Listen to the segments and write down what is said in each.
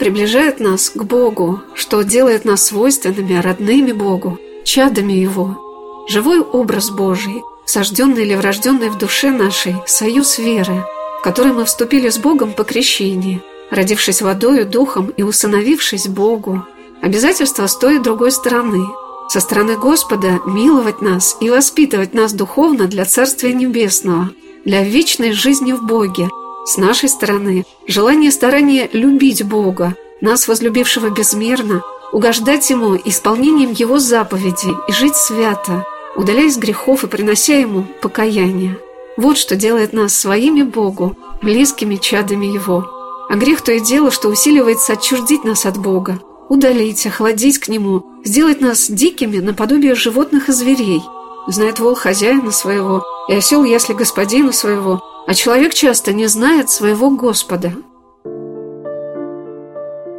приближает нас к Богу, что делает нас свойственными, родными Богу, чадами Его. Живой образ Божий, сожденный или врожденный в душе нашей, союз веры, в который мы вступили с Богом по крещении, родившись водою, духом и усыновившись Богу. Обязательство стоит другой стороны. Со стороны Господа миловать нас и воспитывать нас духовно для Царствия Небесного, для вечной жизни в Боге – с нашей стороны желание старания любить Бога, нас возлюбившего безмерно, угождать Ему исполнением Его заповедей и жить свято, удаляясь грехов и принося Ему покаяние. Вот что делает нас своими Богу, близкими чадами Его. А грех то и дело, что усиливается отчуждить нас от Бога, удалить, охладить к Нему, сделать нас дикими наподобие животных и зверей. Знает вол хозяина своего, и осел ясли господина своего, а человек часто не знает своего Господа.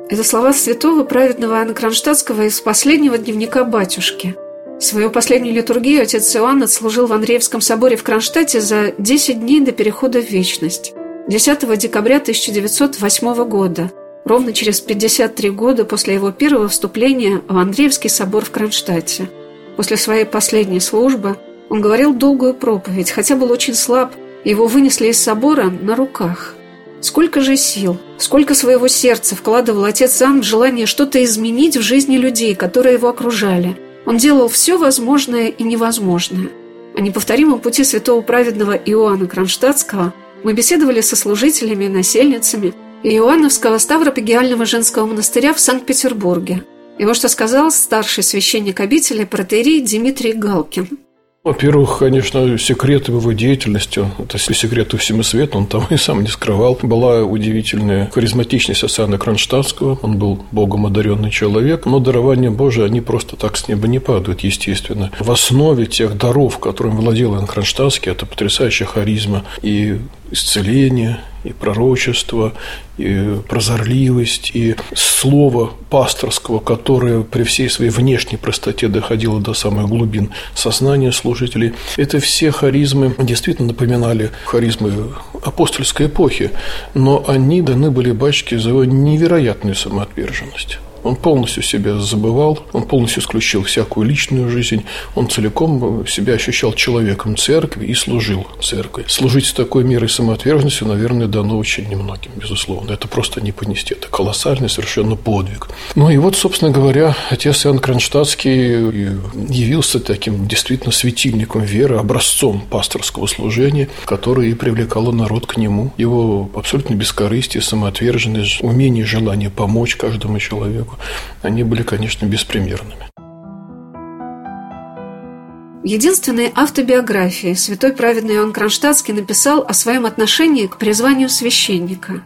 Это слова святого праведного Иоанна Кронштадтского из последнего дневника батюшки. Свою последнюю литургию отец Иоанн отслужил в Андреевском соборе в Кронштадте за 10 дней до перехода в вечность. 10 декабря 1908 года, ровно через 53 года после его первого вступления в Андреевский собор в Кронштадте. После своей последней службы он говорил долгую проповедь, хотя был очень слаб его вынесли из собора на руках. Сколько же сил, сколько своего сердца вкладывал отец Ан в желание что-то изменить в жизни людей, которые его окружали. Он делал все возможное и невозможное. О неповторимом пути святого праведного Иоанна Кронштадтского мы беседовали со служителями и насельницами Иоанновского Ставропегиального женского монастыря в Санкт-Петербурге. И вот что сказал старший священник обители протерей Дмитрий Галкин – во-первых, конечно, секреты его деятельности, это секреты всему свету, он там и сам не скрывал. Была удивительная харизматичность Асана Кронштадтского, он был богом одаренный человек, но дарования Божие, они просто так с неба не падают, естественно. В основе тех даров, которым владел Иоанн Кронштадтский, это потрясающая харизма и исцеление, и пророчество, и прозорливость, и слово пасторского, которое при всей своей внешней простоте доходило до самых глубин сознания служителей. Это все харизмы действительно напоминали харизмы апостольской эпохи, но они даны были батюшке за его невероятную самоотверженность. Он полностью себя забывал, он полностью исключил всякую личную жизнь, он целиком себя ощущал человеком церкви и служил церкви. Служить с такой мерой самоотверженности, наверное, дано очень немногим, безусловно. Это просто не понести. Это колоссальный совершенно подвиг. Ну и вот, собственно говоря, отец Иоанн Кронштадтский явился таким действительно светильником веры, образцом пасторского служения, которое и привлекало народ к нему. Его абсолютно бескорыстие, самоотверженность, умение, желание помочь каждому человеку человеку, они были, конечно, беспримерными. Единственной автобиографии святой праведный Иоанн Кронштадтский написал о своем отношении к призванию священника.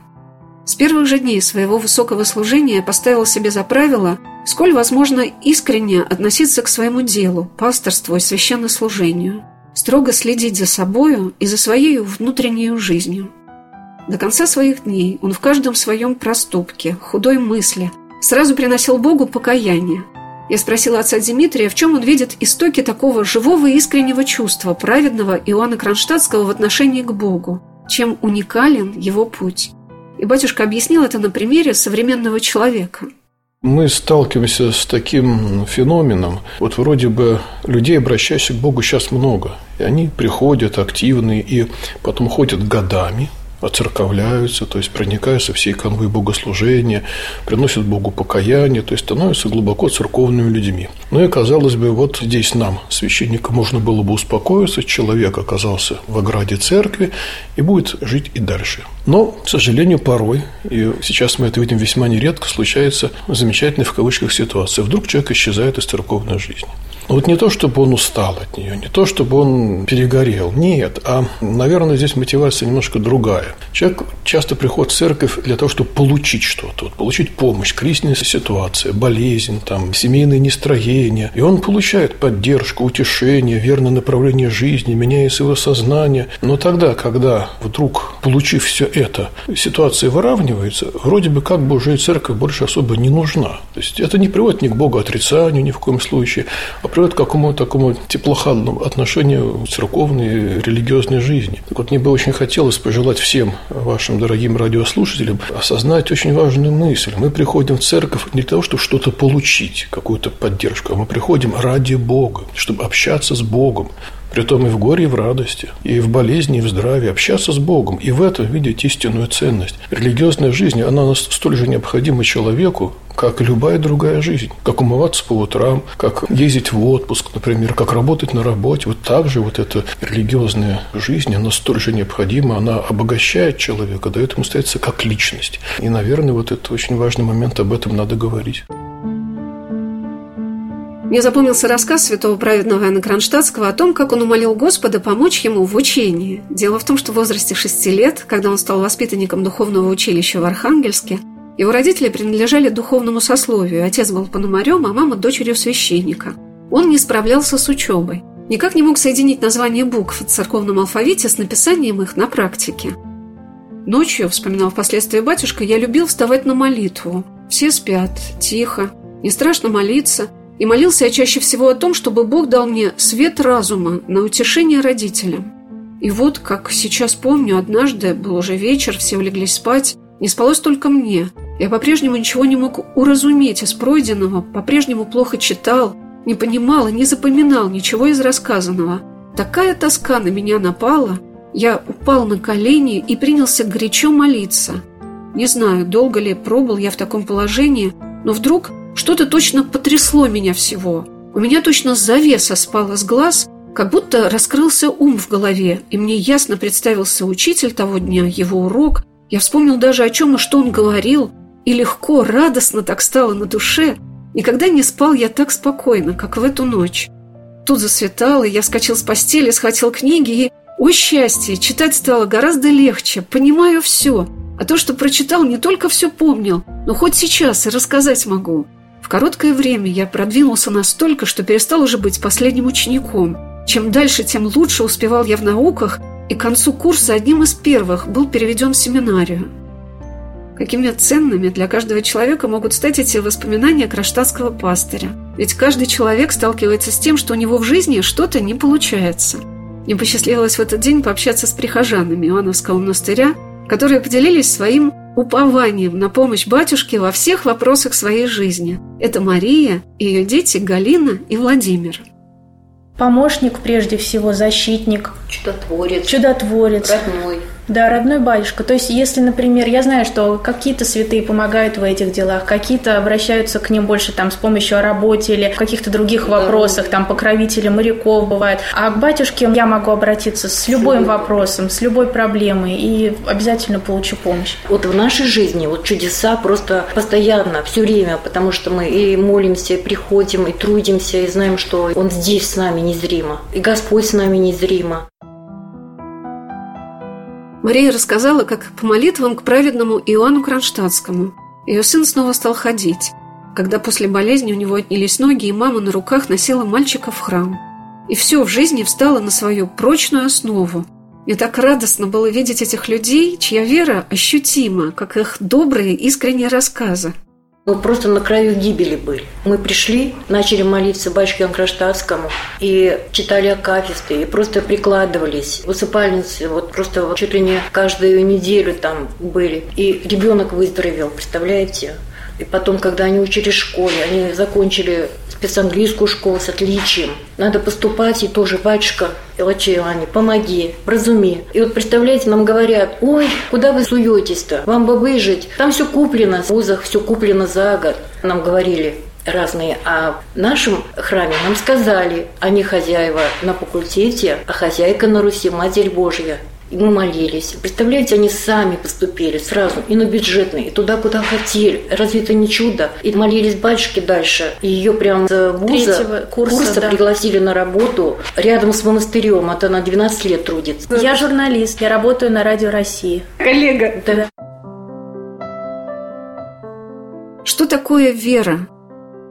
С первых же дней своего высокого служения поставил себе за правило, сколь возможно искренне относиться к своему делу, пасторству и священнослужению, строго следить за собою и за своей внутренней жизнью. До конца своих дней он в каждом своем проступке, худой мысли – сразу приносил Богу покаяние. Я спросила отца Дмитрия, в чем он видит истоки такого живого и искреннего чувства праведного Иоанна Кронштадтского в отношении к Богу, чем уникален его путь. И батюшка объяснил это на примере современного человека. Мы сталкиваемся с таким феноменом. Вот вроде бы людей, обращающихся к Богу, сейчас много. И они приходят активные и потом ходят годами – оцерковляются, то есть проникаются всей канвы богослужения, приносят Богу покаяние, то есть становятся глубоко церковными людьми. Ну и, казалось бы, вот здесь нам, священникам, можно было бы успокоиться, человек оказался в ограде церкви и будет жить и дальше. Но, к сожалению, порой, и сейчас мы это видим весьма нередко, случается замечательная в кавычках ситуация. Вдруг человек исчезает из церковной жизни. Вот не то, чтобы он устал от нее, не то, чтобы он перегорел, нет, а, наверное, здесь мотивация немножко другая. Человек часто приходит в церковь для того, чтобы получить что-то, вот, получить помощь, кризисная ситуация, болезнь, там, семейные нестроения, и он получает поддержку, утешение, верное направление жизни, меняет его сознание. Но тогда, когда вдруг, получив все это, ситуация выравнивается, вроде бы как бы уже и церковь больше особо не нужна. То есть это не приводит ни к Богу отрицанию ни в коем случае, а приводит к какому-то такому теплохладному отношению церковной религиозной жизни. Так вот, мне бы очень хотелось пожелать всем вашим дорогим радиослушателям осознать очень важную мысль. Мы приходим в церковь не для того, чтобы что-то получить, какую-то поддержку, а мы приходим ради Бога, чтобы общаться с Богом, Притом и в горе, и в радости, и в болезни, и в здравии, общаться с Богом, и в этом видеть истинную ценность. Религиозная жизнь, она столь же необходима человеку, как любая другая жизнь. Как умываться по утрам, как ездить в отпуск, например, как работать на работе. Вот так же вот эта религиозная жизнь, она столь же необходима, она обогащает человека, дает ему стояться как личность. И, наверное, вот это очень важный момент, об этом надо говорить. Мне запомнился рассказ святого праведного Иоанна Кронштадтского о том, как он умолил Господа помочь ему в учении. Дело в том, что в возрасте шести лет, когда он стал воспитанником духовного училища в Архангельске, его родители принадлежали духовному сословию. Отец был пономарем, а мама – дочерью священника. Он не справлялся с учебой. Никак не мог соединить название букв в церковном алфавите с написанием их на практике. Ночью, вспоминал впоследствии батюшка, я любил вставать на молитву. Все спят, тихо, не страшно молиться – и молился я чаще всего о том, чтобы Бог дал мне свет разума на утешение родителям. И вот, как сейчас помню, однажды был уже вечер, все улеглись спать, не спалось только мне. Я по-прежнему ничего не мог уразуметь из пройденного, по-прежнему плохо читал, не понимал и не запоминал ничего из рассказанного. Такая тоска на меня напала, я упал на колени и принялся горячо молиться. Не знаю, долго ли пробыл я в таком положении, но вдруг что-то точно потрясло меня всего. У меня точно завеса спала с глаз, как будто раскрылся ум в голове, и мне ясно представился учитель того дня, его урок. Я вспомнил даже о чем и что он говорил, и легко, радостно так стало на душе. Никогда не спал я так спокойно, как в эту ночь. Тут засветало, я вскочил с постели, схватил книги и, о счастье, читать стало гораздо легче, понимаю все. А то, что прочитал, не только все помнил, но хоть сейчас и рассказать могу. В короткое время я продвинулся настолько, что перестал уже быть последним учеником. Чем дальше, тем лучше успевал я в науках, и к концу курса одним из первых был переведен в семинарию. Какими ценными для каждого человека могут стать эти воспоминания кронштадтского пастыря. Ведь каждый человек сталкивается с тем, что у него в жизни что-то не получается. Мне посчастливилось в этот день пообщаться с прихожанами Иоанновского монастыря, которые поделились своим упованием на помощь батюшке во всех вопросах своей жизни. Это Мария, ее дети Галина и Владимир. Помощник, прежде всего, защитник. Чудотворец. Чудотворец. Родной. Да, родной батюшка. То есть, если, например, я знаю, что какие-то святые помогают в этих делах, какие-то обращаются к ним больше там с помощью о работе или в каких-то других вопросах, там покровители моряков бывают. А к батюшке я могу обратиться с любым вопросом, с любой проблемой и обязательно получу помощь. Вот в нашей жизни вот чудеса просто постоянно, все время, потому что мы и молимся, и приходим, и трудимся, и знаем, что Он здесь с нами незримо, и Господь с нами незримо. Мария рассказала, как по молитвам к праведному Иоанну Кронштадтскому ее сын снова стал ходить, когда после болезни у него отнялись ноги, и мама на руках носила мальчика в храм. И все в жизни встало на свою прочную основу. Мне так радостно было видеть этих людей, чья вера ощутима, как их добрые искренние рассказы. Мы просто на краю гибели были. Мы пришли, начали молиться батюшке Анкраштадтскому и читали акафисты, и просто прикладывались. В усыпальнице вот просто чуть ли не каждую неделю там были. И ребенок выздоровел, представляете? И потом, когда они учились в школе, они закончили спецанглийскую школу с отличием. Надо поступать, и тоже, батюшка, Илачи Иване, помоги, разуми. И вот представляете, нам говорят, ой, куда вы суетесь-то? Вам бы выжить. Там все куплено, в вузах все куплено за год. Нам говорили, разные. А в нашем храме нам сказали, они хозяева на факультете, а хозяйка на Руси – Матерь Божья. И мы молились. Представляете, они сами поступили сразу и на бюджетный, и туда, куда хотели. Разве это не чудо? И молились батюшке дальше. И ее прям с вуза, курса, курса да. пригласили на работу рядом с монастырем. Это она 12 лет трудится. Я журналист, я работаю на Радио России. Коллега. Да. Что такое вера?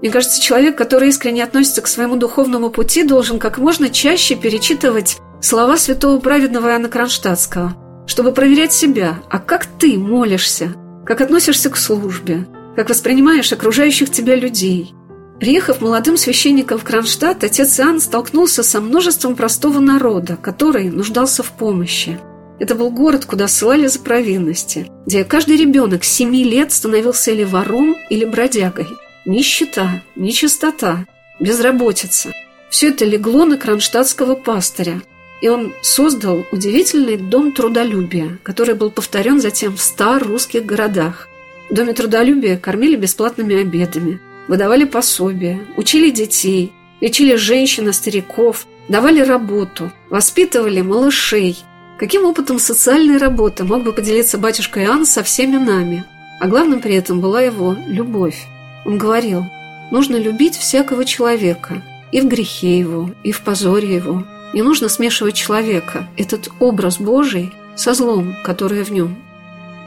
Мне кажется, человек, который искренне относится к своему духовному пути, должен как можно чаще перечитывать слова святого праведного Иоанна Кронштадтского, чтобы проверять себя, а как ты молишься, как относишься к службе, как воспринимаешь окружающих тебя людей. Приехав молодым священником в Кронштадт, отец Иоанн столкнулся со множеством простого народа, который нуждался в помощи. Это был город, куда ссылали за провинности, где каждый ребенок с семи лет становился или вором, или бродягой. Нищета, нечистота, безработица – все это легло на кронштадтского пастыря – и он создал удивительный дом трудолюбия, который был повторен затем в ста русских городах. В доме трудолюбия кормили бесплатными обедами, выдавали пособия, учили детей, лечили женщин и стариков, давали работу, воспитывали малышей. Каким опытом социальной работы мог бы поделиться батюшка Иоанн со всеми нами? А главным при этом была его любовь. Он говорил, нужно любить всякого человека, и в грехе его, и в позоре его, не нужно смешивать человека, этот образ Божий, со злом, которое в нем.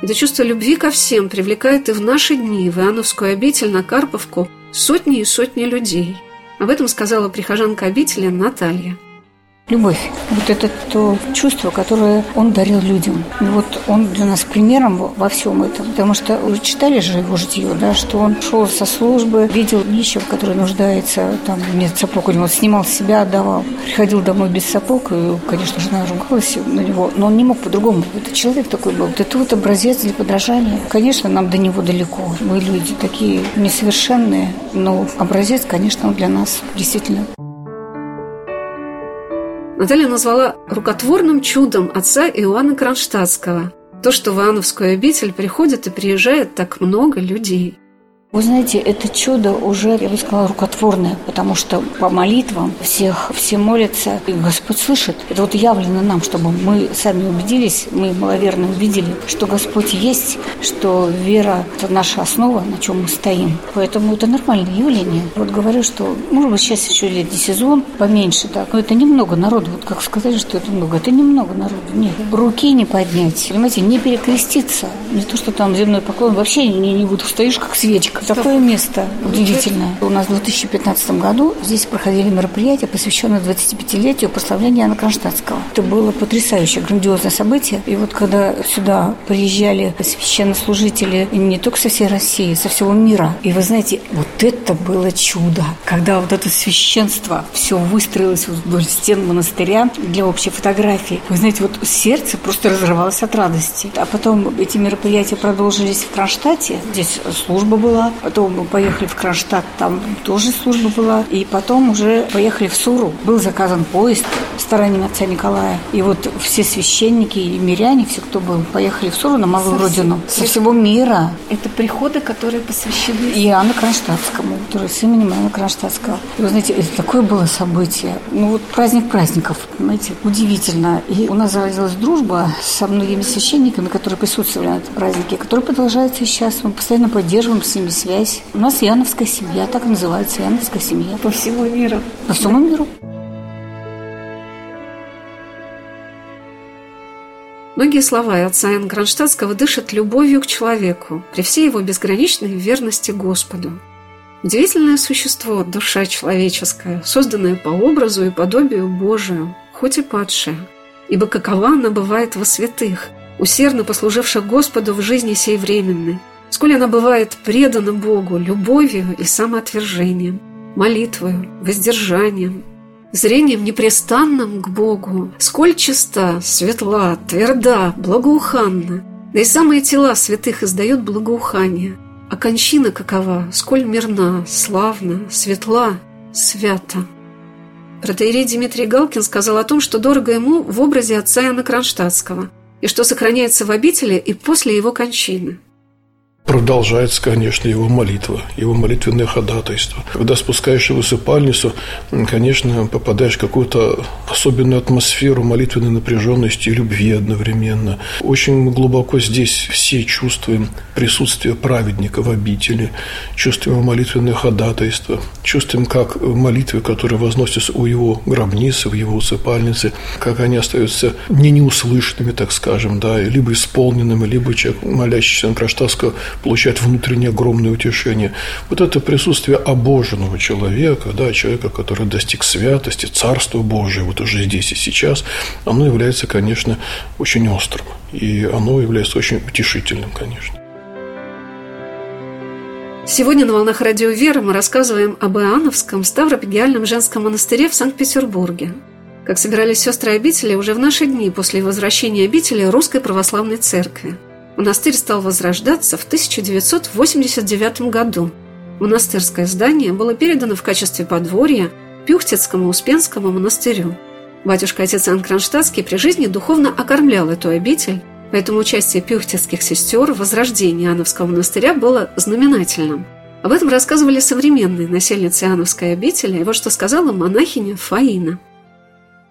Это чувство любви ко всем привлекает и в наши дни в Иоанновскую обитель на Карповку сотни и сотни людей. Об этом сказала прихожанка обители Наталья. Любовь. Вот это то чувство, которое он дарил людям. И вот он для нас примером во всем этом. Потому что вы читали же его житье, да, что он шел со службы, видел нищего, который нуждается, там, нет сапог у него, снимал себя, отдавал. Приходил домой без сапог, и, конечно, жена ругалась на него, но он не мог по-другому. Это человек такой был. Это вот образец для подражания. Конечно, нам до него далеко. Мы люди такие несовершенные, но образец, конечно, он для нас действительно Наталья назвала рукотворным чудом отца Иоанна Кронштадтского. То, что в Иоанновскую обитель приходит и приезжает так много людей – вы знаете, это чудо уже, я бы сказала, рукотворное, потому что по молитвам всех все молятся, и Господь слышит. Это вот явлено нам, чтобы мы сами убедились, мы маловерно увидели, что Господь есть, что вера – это наша основа, на чем мы стоим. Поэтому это нормальное явление. Вот говорю, что, может быть, сейчас еще летний сезон, поменьше, так, но это немного народу. Вот как сказали, что это много, это немного народу. Нет, руки не поднять, понимаете, не перекреститься. Не то, что там земной поклон, вообще не, не буду, стоишь как свечка Такое место удивительное. У нас в 2015 году здесь проходили мероприятия, посвященные 25-летию прославления Иоанна Кронштадтского. Это было потрясающее, грандиозное событие. И вот когда сюда приезжали священнослужители не только со всей России, со всего мира, и вы знаете, вот это было чудо, когда вот это священство все выстроилось вдоль стен монастыря для общей фотографии. Вы знаете, вот сердце просто разрывалось от радости. А потом эти мероприятия продолжились в Кронштадте. Здесь служба была, Потом мы поехали в Кронштадт, там тоже служба была. И потом уже поехали в Суру. Был заказан поезд стараниями отца Николая. И вот все священники и миряне, все, кто был, поехали в Суру на Малую со Родину. Со всего мира. Это приходы, которые посвящены... Иоанну Кронштадтскому, который с именем Иоанна Кронштадтского. И вы знаете, это такое было событие. Ну вот праздник праздников, понимаете, удивительно. И у нас зародилась дружба со многими священниками, которые присутствовали на этом празднике, который продолжается сейчас. Мы постоянно поддерживаем с ними связь. У нас Яновская семья, так называется, Яновская семья. По всему миру. По всему миру. Многие слова отца Иоанна Кронштадтского дышат любовью к человеку при всей его безграничной верности Господу. Удивительное существо, душа человеческая, созданная по образу и подобию Божию, хоть и падшая. Ибо какова она бывает во святых, усердно послуживших Господу в жизни сей временной, сколь она бывает предана Богу любовью и самоотвержением, молитвою, воздержанием, зрением непрестанным к Богу, сколь чиста, светла, тверда, благоуханна, да и самые тела святых издают благоухание. А кончина какова, сколь мирна, славна, светла, свята. Протеерей Дмитрий Галкин сказал о том, что дорого ему в образе отца Иоанна Кронштадтского, и что сохраняется в обители и после его кончины – продолжается, конечно, его молитва, его молитвенное ходатайство. Когда спускаешься в усыпальницу, конечно, попадаешь в какую-то особенную атмосферу молитвенной напряженности и любви одновременно. Очень глубоко здесь все чувствуем присутствие праведника в обители, чувствуем молитвенное ходатайство, чувствуем, как в молитве, которая возносится у его гробницы, в его усыпальнице, как они остаются не неуслышанными, так скажем, да, либо исполненными, либо человек, молящийся на Краштавского, получает внутреннее огромное утешение. Вот это присутствие обоженного человека, да, человека, который достиг святости, Царства Божия, вот уже здесь и сейчас, оно является, конечно, очень острым. И оно является очень утешительным, конечно. Сегодня на «Волнах Радио Веры» мы рассказываем об Иоанновском Ставропигиальном женском монастыре в Санкт-Петербурге. Как собирались сестры обители уже в наши дни после возвращения обители Русской Православной Церкви – Монастырь стал возрождаться в 1989 году. Монастырское здание было передано в качестве подворья Пюхтицкому Успенскому монастырю. Батюшка отец Иоанн Кронштадтский при жизни духовно окормлял эту обитель, поэтому участие пюхтицких сестер в возрождении Иоанновского монастыря было знаменательным. Об этом рассказывали современные насельницы Иоанновской обители, и вот что сказала монахиня Фаина –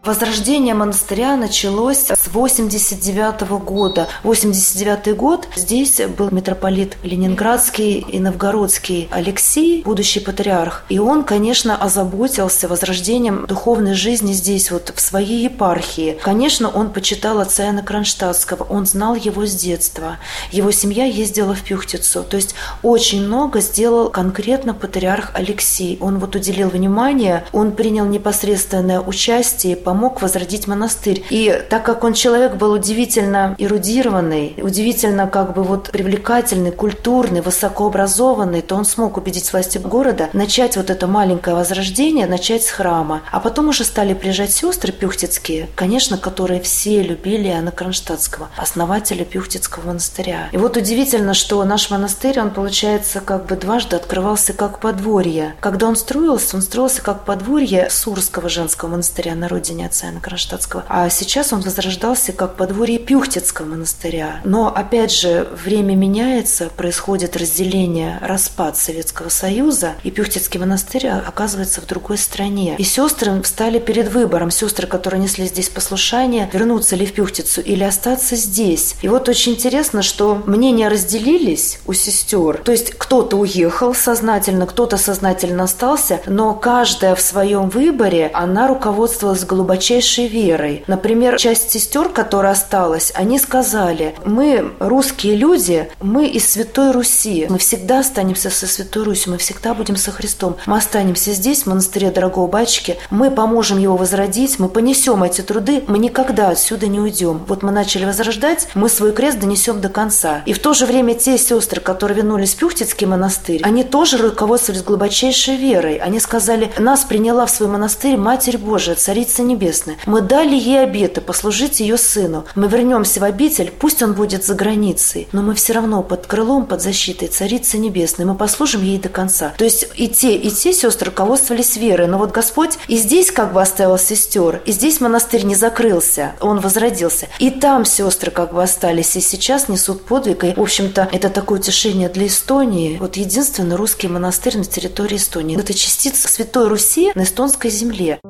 Возрождение монастыря началось с 89 года. 89 год здесь был митрополит Ленинградский и Новгородский Алексей, будущий патриарх. И он, конечно, озаботился возрождением духовной жизни здесь, вот в своей епархии. Конечно, он почитал отца Иоанна Кронштадтского, он знал его с детства. Его семья ездила в Пюхтицу. То есть очень много сделал конкретно патриарх Алексей. Он вот уделил внимание, он принял непосредственное участие, помог помог возродить монастырь. И так как он человек был удивительно эрудированный, удивительно как бы вот привлекательный, культурный, высокообразованный, то он смог убедить власти города начать вот это маленькое возрождение, начать с храма. А потом уже стали приезжать сестры пюхтицкие, конечно, которые все любили Иоанна Кронштадтского, основателя Пюхтицкого монастыря. И вот удивительно, что наш монастырь, он, получается, как бы дважды открывался как подворье. Когда он строился, он строился как подворье Сурского женского монастыря на родине отца Иоанна Кронштадтского. А сейчас он возрождался как подворье Пюхтицкого монастыря. Но, опять же, время меняется, происходит разделение, распад Советского Союза, и Пюхтицкий монастырь оказывается в другой стране. И сестры встали перед выбором. Сестры, которые несли здесь послушание, вернуться ли в Пюхтицу или остаться здесь. И вот очень интересно, что мнения разделились у сестер. То есть кто-то уехал сознательно, кто-то сознательно остался, но каждая в своем выборе, она руководствовалась глубочайшей глубочайшей верой. Например, часть сестер, которая осталась, они сказали, мы русские люди, мы из Святой Руси, мы всегда останемся со Святой Русью, мы всегда будем со Христом. Мы останемся здесь, в монастыре дорогого батюшки, мы поможем его возродить, мы понесем эти труды, мы никогда отсюда не уйдем. Вот мы начали возрождать, мы свой крест донесем до конца. И в то же время те сестры, которые вернулись в Пюхтицкий монастырь, они тоже руководствовались глубочайшей верой. Они сказали, нас приняла в свой монастырь Матерь Божия, Царица Небесная, Небесное. Мы дали ей обеты послужить ее сыну. Мы вернемся в обитель, пусть он будет за границей, но мы все равно под крылом, под защитой Царицы Небесной. Мы послужим ей до конца. То есть и те, и те сестры руководствовались верой. Но вот Господь и здесь как бы оставил сестер, и здесь монастырь не закрылся, он возродился. И там сестры как бы остались, и сейчас несут подвиг. И, в общем-то, это такое утешение для Эстонии. Вот единственный русский монастырь на территории Эстонии. Это частица Святой Руси на эстонской земле.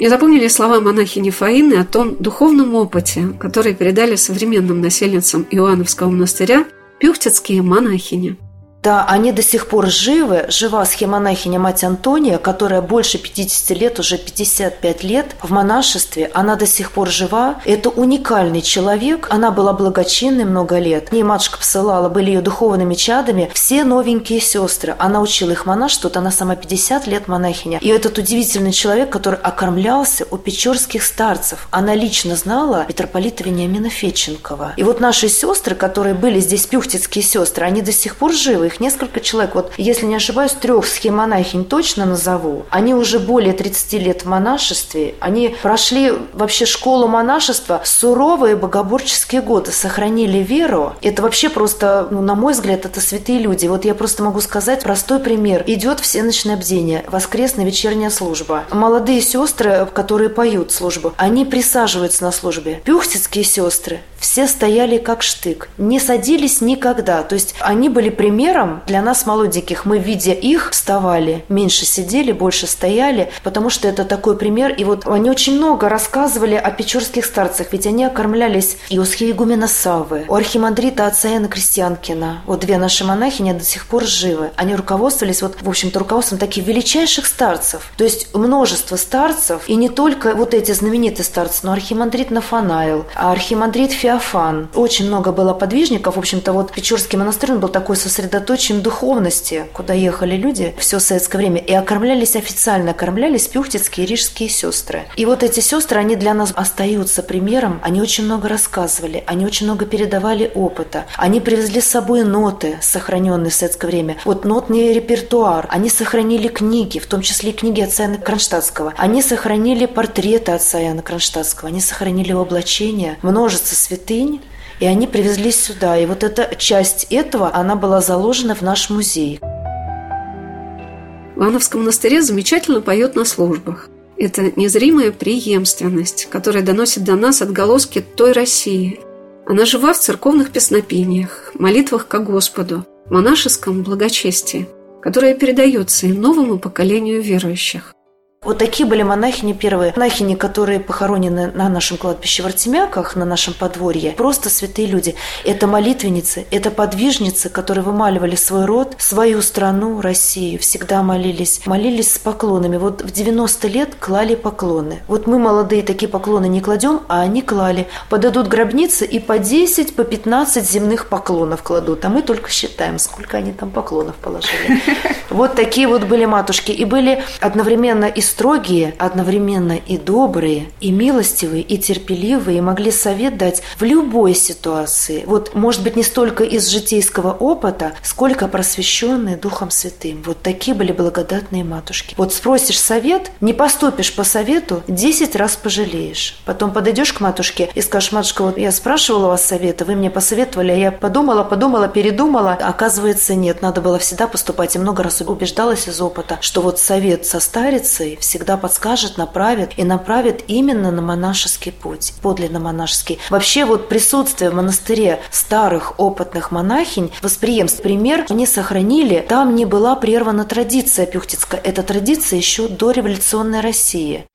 И запомнили слова монахини Фаины о том духовном опыте, который передали современным насельницам Иоанновского монастыря пюхтицкие монахини – да, они до сих пор живы. Жива схемонахиня мать Антония, которая больше 50 лет, уже 55 лет в монашестве. Она до сих пор жива. Это уникальный человек. Она была благочинной много лет. Ей матушка посылала, были ее духовными чадами. Все новенькие сестры. Она учила их монашеству. Вот она сама 50 лет монахиня. И этот удивительный человек, который окормлялся у печорских старцев. Она лично знала митрополита Вениамина Феченкова. И вот наши сестры, которые были здесь, пюхтицкие сестры, они до сих пор живы их несколько человек. Вот, если не ошибаюсь, трех схемонахинь точно назову. Они уже более 30 лет в монашестве. Они прошли вообще школу монашества, суровые богоборческие годы, сохранили веру. Это вообще просто, ну, на мой взгляд, это святые люди. Вот я просто могу сказать простой пример. Идет всеночное бдение, воскресная вечерняя служба. Молодые сестры, которые поют службу, они присаживаются на службе. Пюхтицкие сестры все стояли как штык, не садились никогда. То есть они были примером для нас молоденьких. Мы, видя их, вставали, меньше сидели, больше стояли, потому что это такой пример. И вот они очень много рассказывали о печорских старцах, ведь они окормлялись и у схиегумена Савы, у архимандрита отца Яна Крестьянкина. Вот две наши монахини до сих пор живы. Они руководствовались, вот, в общем-то, руководством таких величайших старцев. То есть множество старцев, и не только вот эти знаменитые старцы, но архимандрит Нафанаил, архимандрит Феофан. Очень много было подвижников. В общем-то, вот Печорский монастырь он был такой сосредоточен духовности, куда ехали люди все советское время. И окормлялись официально, окормлялись пюхтицкие и рижские сестры. И вот эти сестры, они для нас остаются примером. Они очень много рассказывали, они очень много передавали опыта. Они привезли с собой ноты, сохраненные в советское время. Вот нотный репертуар. Они сохранили книги, в том числе и книги отца Яна Кронштадтского. Они сохранили портреты отца Яна Кронштадтского. Они сохранили его облачение. Множество святынь, и они привезлись сюда. И вот эта часть этого, она была заложена в наш музей. В Ивановском монастыре замечательно поет на службах. Это незримая преемственность, которая доносит до нас отголоски той России. Она жива в церковных песнопениях, молитвах ко Господу, монашеском благочестии, которое передается и новому поколению верующих. Вот такие были монахини первые. Монахини, которые похоронены на нашем кладбище в Артемяках, на нашем подворье. Просто святые люди. Это молитвенницы, это подвижницы, которые вымаливали свой род, свою страну, Россию. Всегда молились. Молились с поклонами. Вот в 90 лет клали поклоны. Вот мы, молодые, такие поклоны не кладем, а они клали. Подадут гробницы и по 10, по 15 земных поклонов кладут. А мы только считаем, сколько они там поклонов положили. Вот такие вот были матушки. И были одновременно и строгие, одновременно и добрые, и милостивые, и терпеливые, и могли совет дать в любой ситуации. Вот, может быть, не столько из житейского опыта, сколько просвещенные Духом Святым. Вот такие были благодатные матушки. Вот спросишь совет, не поступишь по совету, 10 раз пожалеешь. Потом подойдешь к матушке и скажешь, матушка, вот я спрашивала вас совета, вы мне посоветовали, а я подумала, подумала, передумала. Оказывается, нет, надо было всегда поступать. И много раз убеждалась из опыта, что вот совет со старицей всегда подскажет, направит и направит именно на монашеский путь, подлинно монашеский. Вообще вот присутствие в монастыре старых опытных монахинь, восприемств пример, они сохранили, там не была прервана традиция пюхтицкая. Эта традиция еще до революционной России.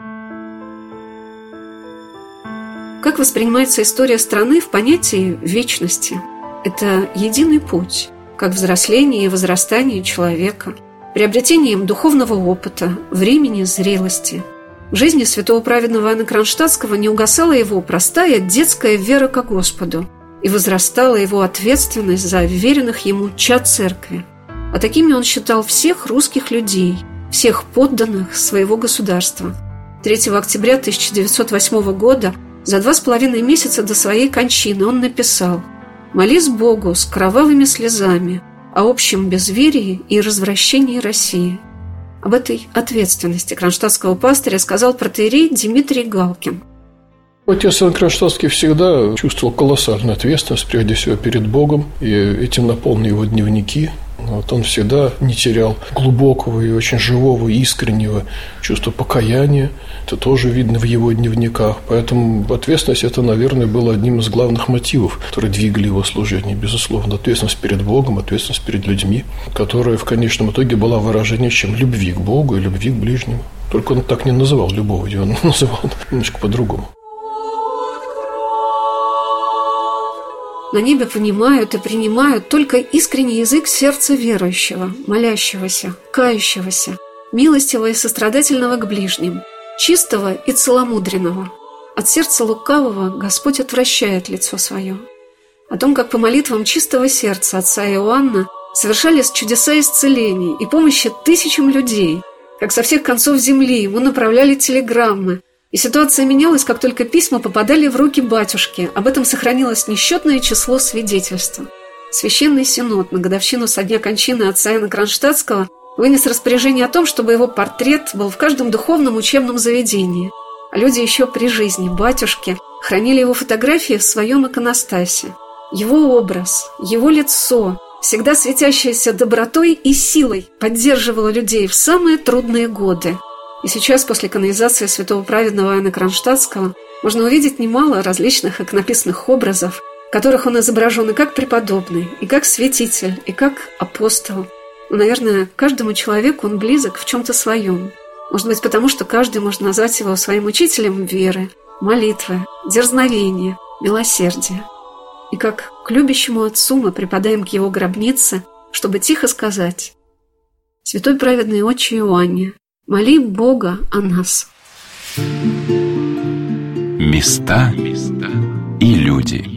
Как воспринимается история страны в понятии вечности? Это единый путь, как взросление и возрастание человека – приобретением духовного опыта, времени, зрелости. В жизни святого праведного Иоанна Кронштадтского не угасала его простая детская вера ко Господу и возрастала его ответственность за веренных ему чад церкви. А такими он считал всех русских людей, всех подданных своего государства. 3 октября 1908 года, за два с половиной месяца до своей кончины, он написал «Молись Богу с кровавыми слезами, о общем безверии и развращении России. Об этой ответственности кронштадтского пастыря сказал протеерей Дмитрий Галкин. Отец Иван Кронштадтский всегда чувствовал колоссальную ответственность, прежде всего, перед Богом, и этим наполнены его дневники, вот он всегда не терял глубокого и очень живого, искреннего чувства покаяния. Это тоже видно в его дневниках. Поэтому ответственность – это, наверное, было одним из главных мотивов, которые двигали его служение. Безусловно, ответственность перед Богом, ответственность перед людьми, которая в конечном итоге была выражением чем любви к Богу и любви к ближнему. Только он так не называл любовью, он называл немножко по-другому. На небе понимают и принимают только искренний язык сердца верующего, молящегося, кающегося, милостивого и сострадательного к ближним, чистого и целомудренного. От сердца лукавого Господь отвращает лицо свое. О том, как по молитвам чистого сердца отца Иоанна совершались чудеса исцелений и помощи тысячам людей, как со всех концов земли ему направляли телеграммы, и ситуация менялась, как только письма попадали в руки батюшки. Об этом сохранилось несчетное число свидетельств. Священный Синод на годовщину со дня кончины отца Иоанна Кронштадтского вынес распоряжение о том, чтобы его портрет был в каждом духовном учебном заведении. А люди еще при жизни, батюшки, хранили его фотографии в своем иконостасе. Его образ, его лицо, всегда светящееся добротой и силой, поддерживало людей в самые трудные годы. И сейчас, после канонизации святого праведного Иоанна Кронштадтского, можно увидеть немало различных иконописных образов, в которых он изображен и как преподобный, и как святитель, и как апостол. Но, наверное, каждому человеку он близок в чем-то своем. Может быть, потому что каждый может назвать его своим учителем веры, молитвы, дерзновения, милосердия. И как к любящему отцу мы припадаем к его гробнице, чтобы тихо сказать «Святой праведный отче Иоанне, моли Бога о нас». Места и люди –